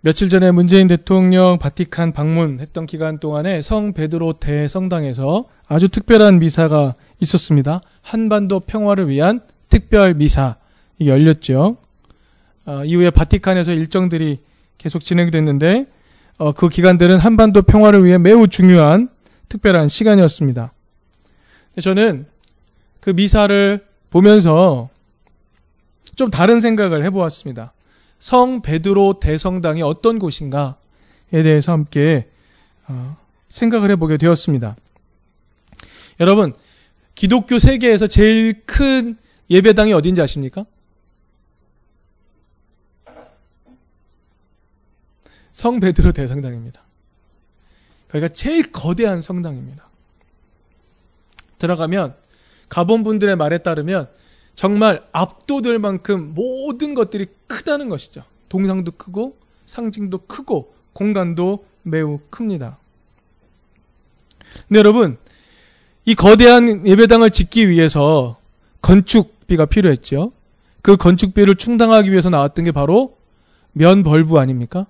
며칠 전에 문재인 대통령 바티칸 방문했던 기간 동안에 성 베드로 대성당에서 아주 특별한 미사가 있었습니다. 한반도 평화를 위한 특별 미사 이 열렸죠. 어, 이후에 바티칸에서 일정들이 계속 진행됐는데 어, 그 기간들은 한반도 평화를 위해 매우 중요한 특별한 시간이었습니다. 저는 그 미사를 보면서 좀 다른 생각을 해보았습니다. 성 베드로 대성당이 어떤 곳인가에 대해서 함께 어, 생각을 해보게 되었습니다. 여러분, 기독교 세계에서 제일 큰 예배당이 어딘지 아십니까? 성 베드로 대성당입니다. 그러니까 제일 거대한 성당입니다. 들어가면 가본 분들의 말에 따르면 정말 압도될 만큼 모든 것들이 크다는 것이죠. 동상도 크고 상징도 크고 공간도 매우 큽니다. 근데 여러분, 이 거대한 예배당을 짓기 위해서 건축비가 필요했죠. 그 건축비를 충당하기 위해서 나왔던 게 바로 면벌부 아닙니까?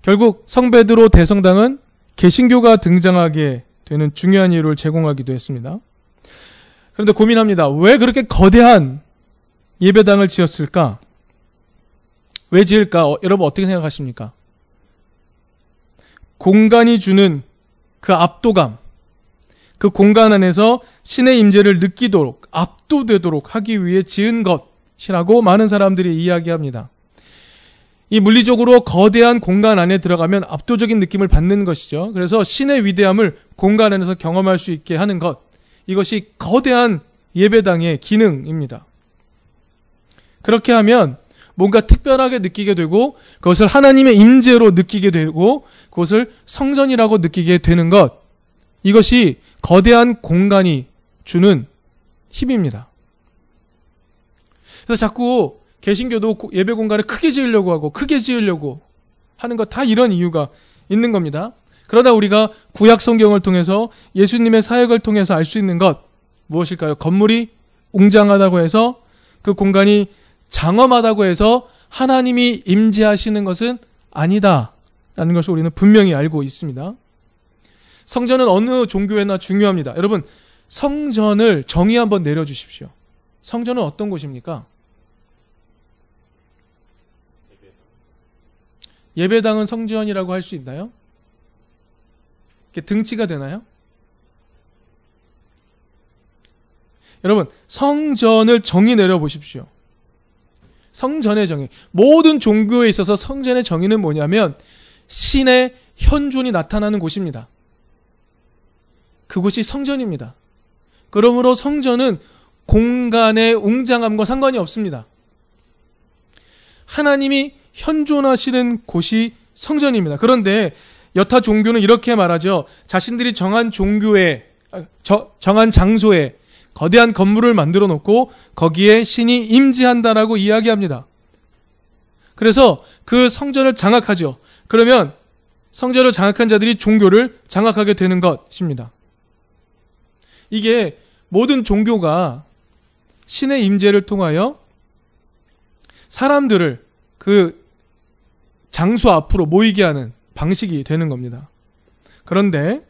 결국 성베드로 대성당은 개신교가 등장하게 되는 중요한 이유를 제공하기도 했습니다. 그런데 고민합니다. 왜 그렇게 거대한 예배당을 지었을까? 왜 지을까? 어, 여러분 어떻게 생각하십니까? 공간이 주는 그 압도감, 그 공간 안에서 신의 임재를 느끼도록 압도되도록 하기 위해 지은 것이라고 많은 사람들이 이야기합니다. 이 물리적으로 거대한 공간 안에 들어가면 압도적인 느낌을 받는 것이죠. 그래서 신의 위대함을 공간 안에서 경험할 수 있게 하는 것. 이것이 거대한 예배당의 기능입니다. 그렇게 하면 뭔가 특별하게 느끼게 되고 그것을 하나님의 임재로 느끼게 되고 그것을 성전이라고 느끼게 되는 것. 이것이 거대한 공간이 주는 힘입니다. 그래서 자꾸 개신교도 예배 공간을 크게 지으려고 하고 크게 지으려고 하는 것 다 이런 이유가 있는 겁니다. 그러다 우리가 구약 성경을 통해서 예수님의 사역을 통해서 알 수 있는 것 무엇일까요? 건물이 웅장하다고 해서 그 공간이 장엄하다고 해서 하나님이 임재하시는 것은 아니다 라는 것을 우리는 분명히 알고 있습니다. 성전은 어느 종교에나 중요합니다. 여러분, 성전을 정의 한번 내려주십시오. 성전은 어떤 곳입니까? 예배당은 성전이라고 할 수 있나요? 등치가 되나요? 여러분, 성전을 정의 내려 보십시오. 성전의 정의. 모든 종교에 있어서 성전의 정의는 뭐냐면 신의 현존이 나타나는 곳입니다. 그곳이 성전입니다. 그러므로 성전은 공간의 웅장함과 상관이 없습니다. 하나님이 현존하시는 곳이 성전입니다. 그런데 여타 종교는 이렇게 말하죠. 자신들이 정한 종교에 저, 정한 장소에 거대한 건물을 만들어 놓고 거기에 신이 임지한다라고 이야기합니다. 그래서 그 성전을 장악하죠. 그러면 성전을 장악한 자들이 종교를 장악하게 되는 것입니다. 이게 모든 종교가 신의 임재를 통하여 사람들을 그 장소 앞으로 모이게 하는 방식이 되는 겁니다. 그런데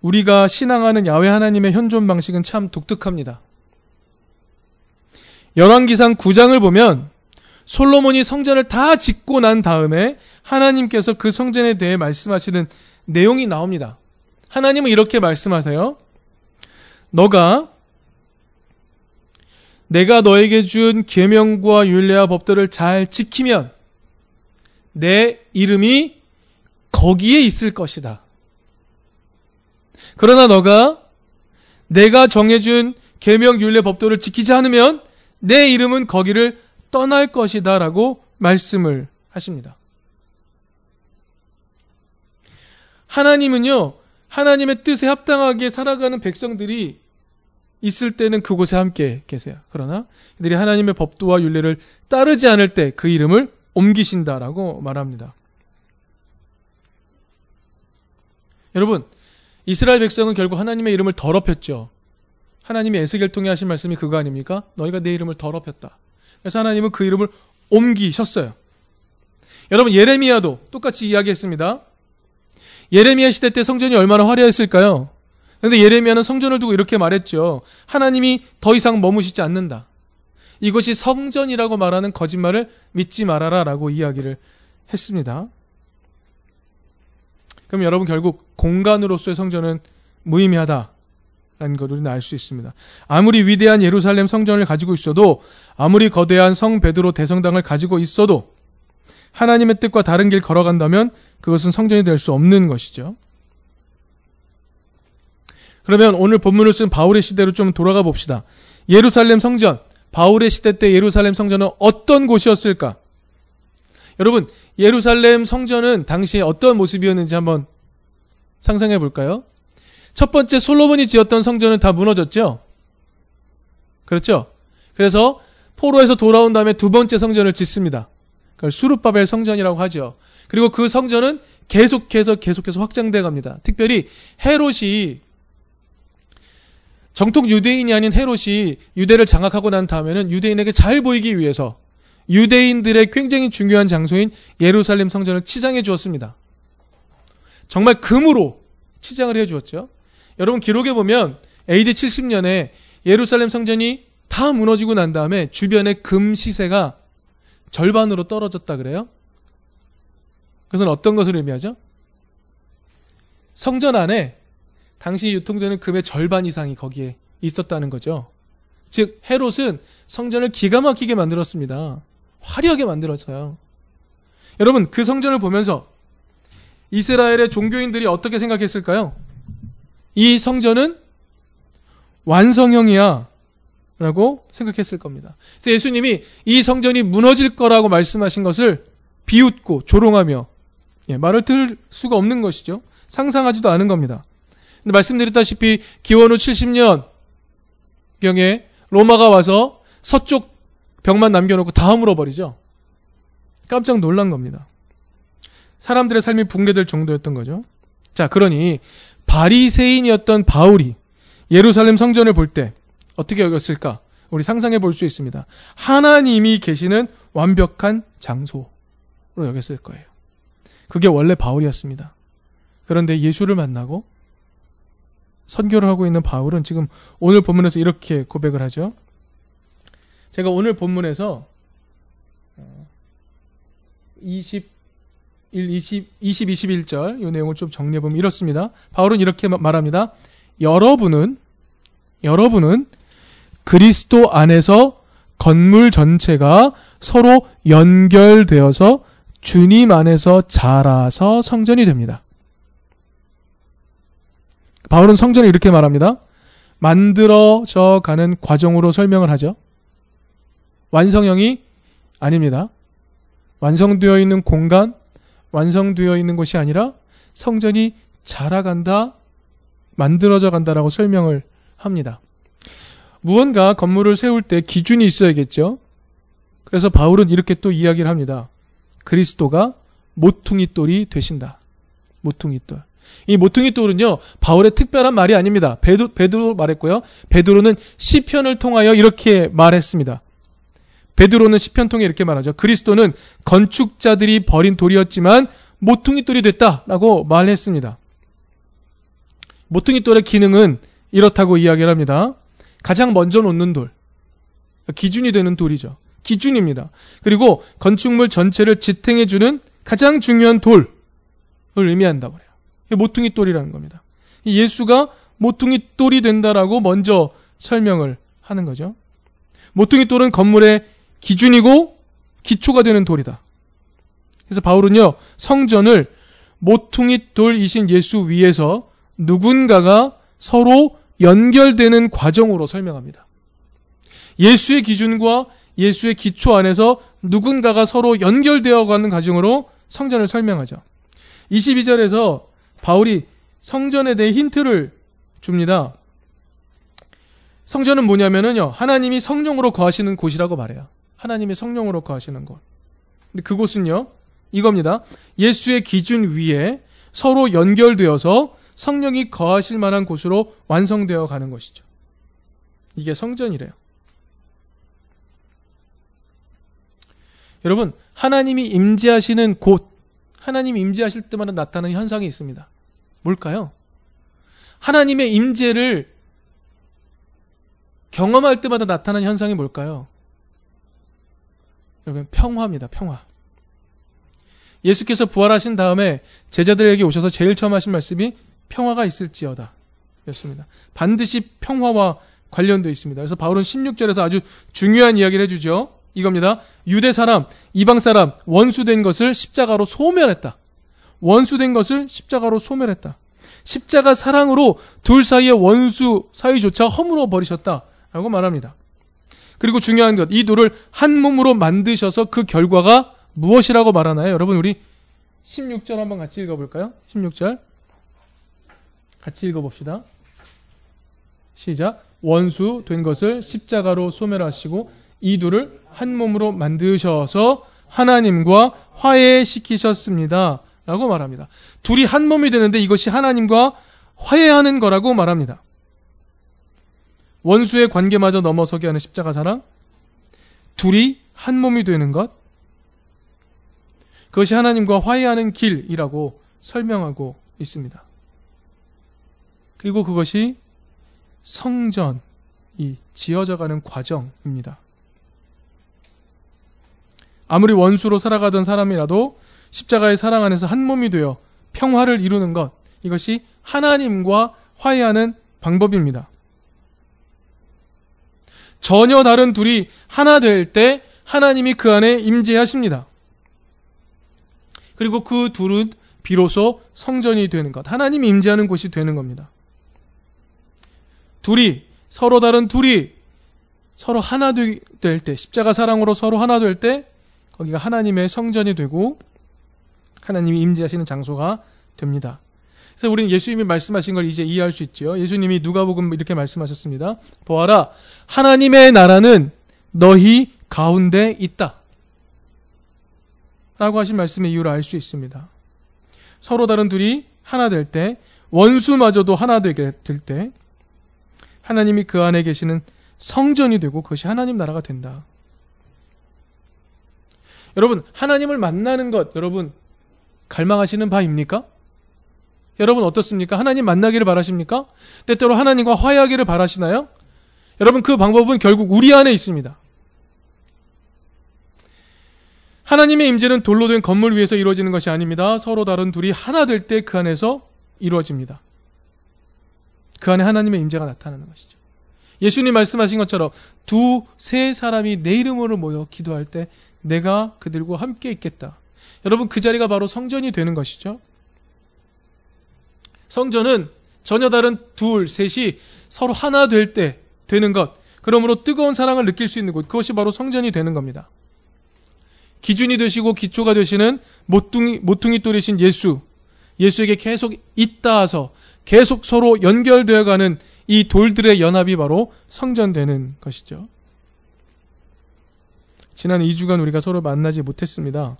우리가 신앙하는 야외 하나님의 현존 방식은 참 독특합니다. 열왕기상 9장을 보면 솔로몬이 성전을 다 짓고 난 다음에 하나님께서 그 성전에 대해 말씀하시는 내용이 나옵니다. 하나님은 이렇게 말씀하세요. 너가 내가 너에게 준 계명과 율례와 법들을 잘 지키면 내 이름이 거기에 있을 것이다. 그러나 너가 내가 정해준 계명 율례 법도를 지키지 않으면 내 이름은 거기를 떠날 것이다라고 말씀을 하십니다. 하나님은요, 하나님의 뜻에 합당하게 살아가는 백성들이 있을 때는 그곳에 함께 계세요. 그러나 그들이 하나님의 법도와 율례를 따르지 않을 때 그 이름을 옮기신다라고 말합니다. 여러분, 이스라엘 백성은 결국 하나님의 이름을 더럽혔죠. 하나님이 에스겔 통해 하신 말씀이 그거 아닙니까? 너희가 내 이름을 더럽혔다. 그래서 하나님은 그 이름을 옮기셨어요. 여러분 예레미야도 똑같이 이야기했습니다. 예레미야 시대 때 성전이 얼마나 화려했을까요? 그런데 예레미야는 성전을 두고 이렇게 말했죠. 하나님이 더 이상 머무시지 않는다. 이것이 성전이라고 말하는 거짓말을 믿지 말아라 라고 이야기를 했습니다. 그럼 여러분 결국 공간으로서의 성전은 무의미하다. 라는 것을 우리는 알 수 있습니다. 아무리 위대한 예루살렘 성전을 가지고 있어도 아무리 거대한 성 베드로 대성당을 가지고 있어도 하나님의 뜻과 다른 길 걸어간다면 그것은 성전이 될 수 없는 것이죠. 그러면 오늘 본문을 쓴 바울의 시대로 좀 돌아가 봅시다. 예루살렘 성전, 바울의 시대 때 예루살렘 성전은 어떤 곳이었을까? 여러분, 예루살렘 성전은 당시에 어떤 모습이었는지 한번 상상해 볼까요? 첫 번째 솔로몬이 지었던 성전은 다 무너졌죠? 그렇죠? 그래서 포로에서 돌아온 다음에 두 번째 성전을 짓습니다. 그걸 수르바벨 성전이라고 하죠. 그리고 그 성전은 계속해서 계속해서 확장돼 갑니다. 특별히 헤롯이 정통 유대인이 아닌 헤롯이 유대를 장악하고 난 다음에는 유대인에게 잘 보이기 위해서 유대인들의 굉장히 중요한 장소인 예루살렘 성전을 치장해 주었습니다. 정말 금으로 치장을 해 주었죠. 여러분 기록에 보면 AD 70년에 예루살렘 성전이 다 무너지고 난 다음에 주변의 금 시세가 절반으로 떨어졌다 그래요? 그것은 어떤 것을 의미하죠? 성전 안에 당시 유통되는 금의 절반 이상이 거기에 있었다는 거죠. 즉 헤롯은 성전을 기가 막히게 만들었습니다. 화려하게 만들었어요. 여러분 그 성전을 보면서 이스라엘의 종교인들이 어떻게 생각했을까요? 이 성전은 완성형이야. 라고 생각했을 겁니다. 그래서 예수님이 이 성전이 무너질 거라고 말씀하신 것을 비웃고 조롱하며 예, 말을 들 수가 없는 것이죠. 상상하지도 않은 겁니다. 근데 말씀드렸다시피 기원 후 70년 경에 로마가 와서 서쪽 벽만 남겨놓고 다 허물어버리죠. 깜짝 놀란 겁니다. 사람들의 삶이 붕괴될 정도였던 거죠. 자, 그러니 바리새인이었던 바울이 예루살렘 성전을 볼 때 어떻게 여겼을까? 우리 상상해 볼 수 있습니다. 하나님이 계시는 완벽한 장소로 여겼을 거예요. 그게 원래 바울이었습니다. 그런데 예수를 만나고 선교를 하고 있는 바울은 지금 오늘 본문에서 이렇게 고백을 하죠. 제가 오늘 본문에서 21, 20, 20 21절 이 내용을 좀 정리해 보면 이렇습니다. 바울은 이렇게 말합니다. 여러분은 여러분은 그리스도 안에서 건물 전체가 서로 연결되어서 주님 안에서 자라서 성전이 됩니다. 바울은 성전을 이렇게 말합니다. 만들어져 가는 과정으로 설명을 하죠. 완성형이 아닙니다. 완성되어 있는 공간, 완성되어 있는 것이 아니라 성전이 자라간다, 만들어져 간다라고 설명을 합니다. 무언가 건물을 세울 때 기준이 있어야겠죠. 그래서 바울은 이렇게 또 이야기를 합니다. 그리스도가 모퉁이 돌이 되신다. 모퉁이 돌. 이 모퉁이 돌은요 바울의 특별한 말이 아닙니다. 베드, 베드로 말했고요. 베드로는 시편을 통하여 이렇게 말했습니다. 베드로는 시편 통해 이렇게 말하죠. 그리스도는 건축자들이 버린 돌이었지만 모퉁이 돌이 됐다라고 말했습니다. 모퉁이 돌의 기능은 이렇다고 이야기를 합니다. 가장 먼저 놓는 돌. 기준이 되는 돌이죠. 기준입니다. 그리고 건축물 전체를 지탱해주는 가장 중요한 돌을 의미한다고 그래요. 모퉁이 돌이라는 겁니다. 예수가 모퉁이 돌이 된다라고 먼저 설명을 하는 거죠. 모퉁이 돌은 건물의 기준이고 기초가 되는 돌이다. 그래서 바울은요, 성전을 모퉁이 돌이신 예수 위에서 누군가가 서로 연결되는 과정으로 설명합니다. 예수의 기준과 예수의 기초 안에서 누군가가 서로 연결되어 가는 과정으로 성전을 설명하죠. 22절에서 바울이 성전에 대해 힌트를 줍니다. 성전은 뭐냐면요. 하나님이 성령으로 거하시는 곳이라고 말해요. 하나님이 성령으로 거하시는 곳. 근데 그곳은요. 이겁니다. 예수의 기준 위에 서로 연결되어서 성령이 거하실 만한 곳으로 완성되어 가는 것이죠. 이게 성전이래요. 여러분, 하나님이 임재하시는 곳, 하나님이 임재하실 때마다 나타나는 현상이 있습니다. 뭘까요? 하나님의 임재를 경험할 때마다 나타나는 현상이 뭘까요? 여러분, 평화입니다. 평화. 예수께서 부활하신 다음에 제자들에게 오셔서 제일 처음 하신 말씀이 평화가 있을지어다. 였습니다. 반드시 평화와 관련되어 있습니다. 그래서 바울은 16절에서 아주 중요한 이야기를 해주죠. 이겁니다. 유대 사람, 이방 사람, 원수된 것을 십자가로 소멸했다. 원수된 것을 십자가로 소멸했다. 십자가 사랑으로 둘 사이의 원수 사이조차 허물어 버리셨다. 라고 말합니다. 그리고 중요한 것, 이 둘을 한 몸으로 만드셔서 그 결과가 무엇이라고 말하나요? 여러분, 우리 16절 한번 같이 읽어볼까요? 16절. 같이 읽어봅시다. 시작. 원수 된 것을 십자가로 소멸하시고 이 둘을 한 몸으로 만드셔서 하나님과 화해시키셨습니다. 라고 말합니다. 둘이 한 몸이 되는데 이것이 하나님과 화해하는 거라고 말합니다. 원수의 관계마저 넘어서게 하는 십자가 사랑, 둘이 한 몸이 되는 것, 그것이 하나님과 화해하는 길이라고 설명하고 있습니다. 그리고 그것이 성전이 지어져가는 과정입니다. 아무리 원수로 살아가던 사람이라도 십자가의 사랑 안에서 한 몸이 되어 평화를 이루는 것, 이것이 하나님과 화해하는 방법입니다. 전혀 다른 둘이 하나 될 때 하나님이 그 안에 임재하십니다. 그리고 그 둘은 비로소 성전이 되는 것, 하나님이 임재하는 곳이 되는 겁니다. 둘이 서로 다른 둘이 서로 하나 될 때, 십자가 사랑으로 서로 하나 될 때 거기가 하나님의 성전이 되고 하나님이 임재하시는 장소가 됩니다. 그래서 우리는 예수님이 말씀하신 걸 이제 이해할 수 있죠. 예수님이 누가복음 이렇게 말씀하셨습니다. 보아라, 하나님의 나라는 너희 가운데 있다. 라고 하신 말씀의 이유를 알 수 있습니다. 서로 다른 둘이 하나 될 때, 원수마저도 하나 되게 될 때, 하나님이 그 안에 계시는 성전이 되고 그것이 하나님 나라가 된다. 여러분, 하나님을 만나는 것, 여러분, 갈망하시는 바입니까? 여러분 어떻습니까? 하나님 만나기를 바라십니까? 때때로 하나님과 화해하기를 바라시나요? 여러분 그 방법은 결국 우리 안에 있습니다. 하나님의 임재는 돌로 된 건물 위에서 이루어지는 것이 아닙니다. 서로 다른 둘이 하나 될 때 그 안에서 이루어집니다. 그 안에 하나님의 임재가 나타나는 것이죠. 예수님 말씀하신 것처럼 두 세 사람이 내 이름으로 모여 기도할 때 내가 그들과 함께 있겠다. 여러분 그 자리가 바로 성전이 되는 것이죠. 성전은 전혀 다른 둘, 셋이 서로 하나 될 때 되는 것. 그러므로 뜨거운 사랑을 느낄 수 있는 곳. 그것이 바로 성전이 되는 겁니다. 기준이 되시고 기초가 되시는 모퉁이, 모퉁이 돌이신 예수. 예수에게 계속 잇닿아서 계속 서로 연결되어 가는 이 돌들의 연합이 바로 성전되는 것이죠. 지난 2주간 우리가 서로 만나지 못했습니다.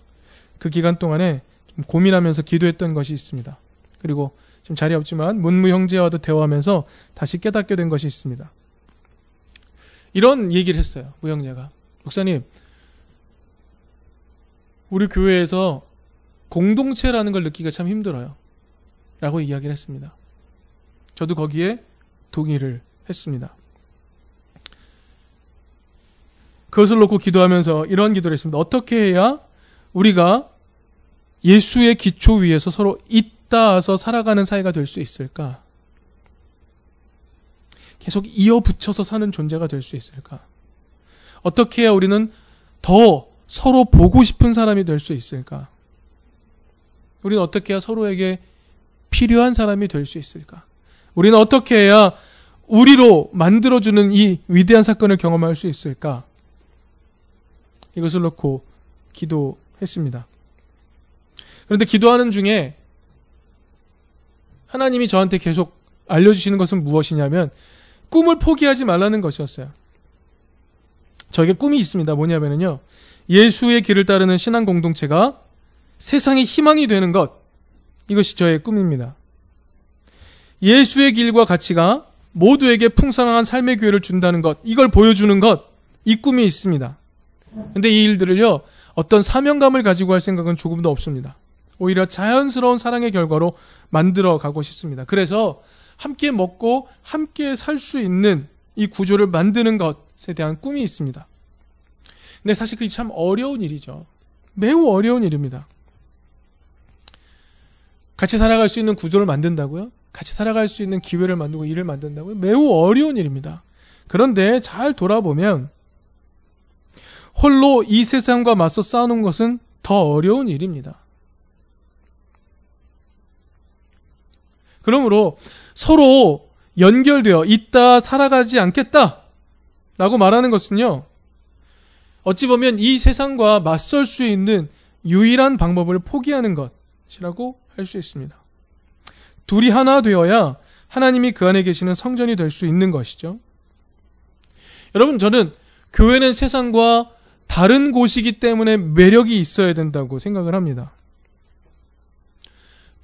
그 기간 동안에 고민하면서 기도했던 것이 있습니다. 그리고 지금 자리 없지만 문무 형제와도 대화하면서 다시 깨닫게 된 것이 있습니다. 이런 얘기를 했어요. 무형제가. 목사님, 우리 교회에서 공동체라는 걸 느끼기가 참 힘들어요. 라고 이야기를 했습니다. 저도 거기에 동의를 했습니다. 그것을 놓고 기도하면서 이런 기도를 했습니다. 어떻게 해야 우리가 예수의 기초 위에서 서로 잇 닿아서 살아가는 사이가 될 수 있을까? 계속 이어붙여서 사는 존재가 될 수 있을까? 어떻게 해야 우리는 더 서로 보고 싶은 사람이 될 수 있을까? 우리는 어떻게 해야 서로에게 필요한 사람이 될 수 있을까? 우리는 어떻게 해야 우리로 만들어주는 이 위대한 사건을 경험할 수 있을까? 이것을 놓고 기도했습니다. 그런데 기도하는 중에 하나님이 저한테 계속 알려주시는 것은 무엇이냐면 꿈을 포기하지 말라는 것이었어요. 저에게 꿈이 있습니다. 뭐냐면요. 예수의 길을 따르는 신앙 공동체가 세상의 희망이 되는 것. 이것이 저의 꿈입니다. 예수의 길과 가치가 모두에게 풍성한 삶의 기회를 준다는 것. 이걸 보여주는 것. 이 꿈이 있습니다. 근데 이 일들을요. 어떤 사명감을 가지고 할 생각은 조금도 없습니다. 오히려 자연스러운 사랑의 결과로 만들어 가고 싶습니다. 그래서 함께 먹고 함께 살 수 있는 이 구조를 만드는 것에 대한 꿈이 있습니다. 근데 사실 그게 참 어려운 일이죠. 매우 어려운 일입니다. 같이 살아갈 수 있는 구조를 만든다고요? 같이 살아갈 수 있는 기회를 만들고 일을 만든다고요? 매우 어려운 일입니다. 그런데 잘 돌아보면 홀로 이 세상과 맞서 싸우는 것은 더 어려운 일입니다. 그러므로 서로 연결되어 있다 살아가지 않겠다 라고 말하는 것은요. 어찌 보면 이 세상과 맞설 수 있는 유일한 방법을 포기하는 것이라고 할 수 있습니다. 둘이 하나 되어야 하나님이 그 안에 계시는 성전이 될 수 있는 것이죠. 여러분, 저는 교회는 세상과 다른 곳이기 때문에 매력이 있어야 된다고 생각을 합니다.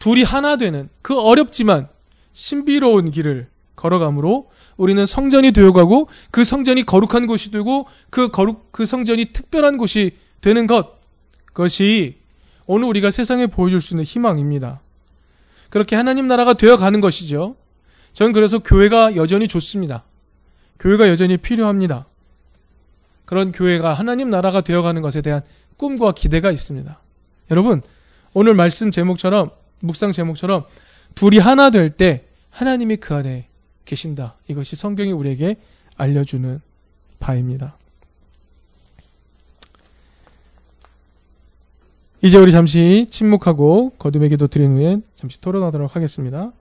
둘이 하나 되는 그 어렵지만 신비로운 길을 걸어가므로 우리는 성전이 되어가고 그 성전이 거룩한 곳이 되고 그 거룩 그 성전이 특별한 곳이 되는 것 그것이 오늘 우리가 세상에 보여줄 수 있는 희망입니다. 그렇게 하나님 나라가 되어가는 것이죠. 저는 그래서 교회가 여전히 좋습니다. 교회가 여전히 필요합니다. 그런 교회가 하나님 나라가 되어가는 것에 대한 꿈과 기대가 있습니다. 여러분, 오늘 말씀 제목처럼, 묵상 제목처럼, 둘이 하나 될 때 하나님이 그 안에 계신다. 이것이 성경이 우리에게 알려주는 바입니다. 이제 우리 잠시 침묵하고 거듭의 기도 드린 후에 잠시 토론하도록 하겠습니다.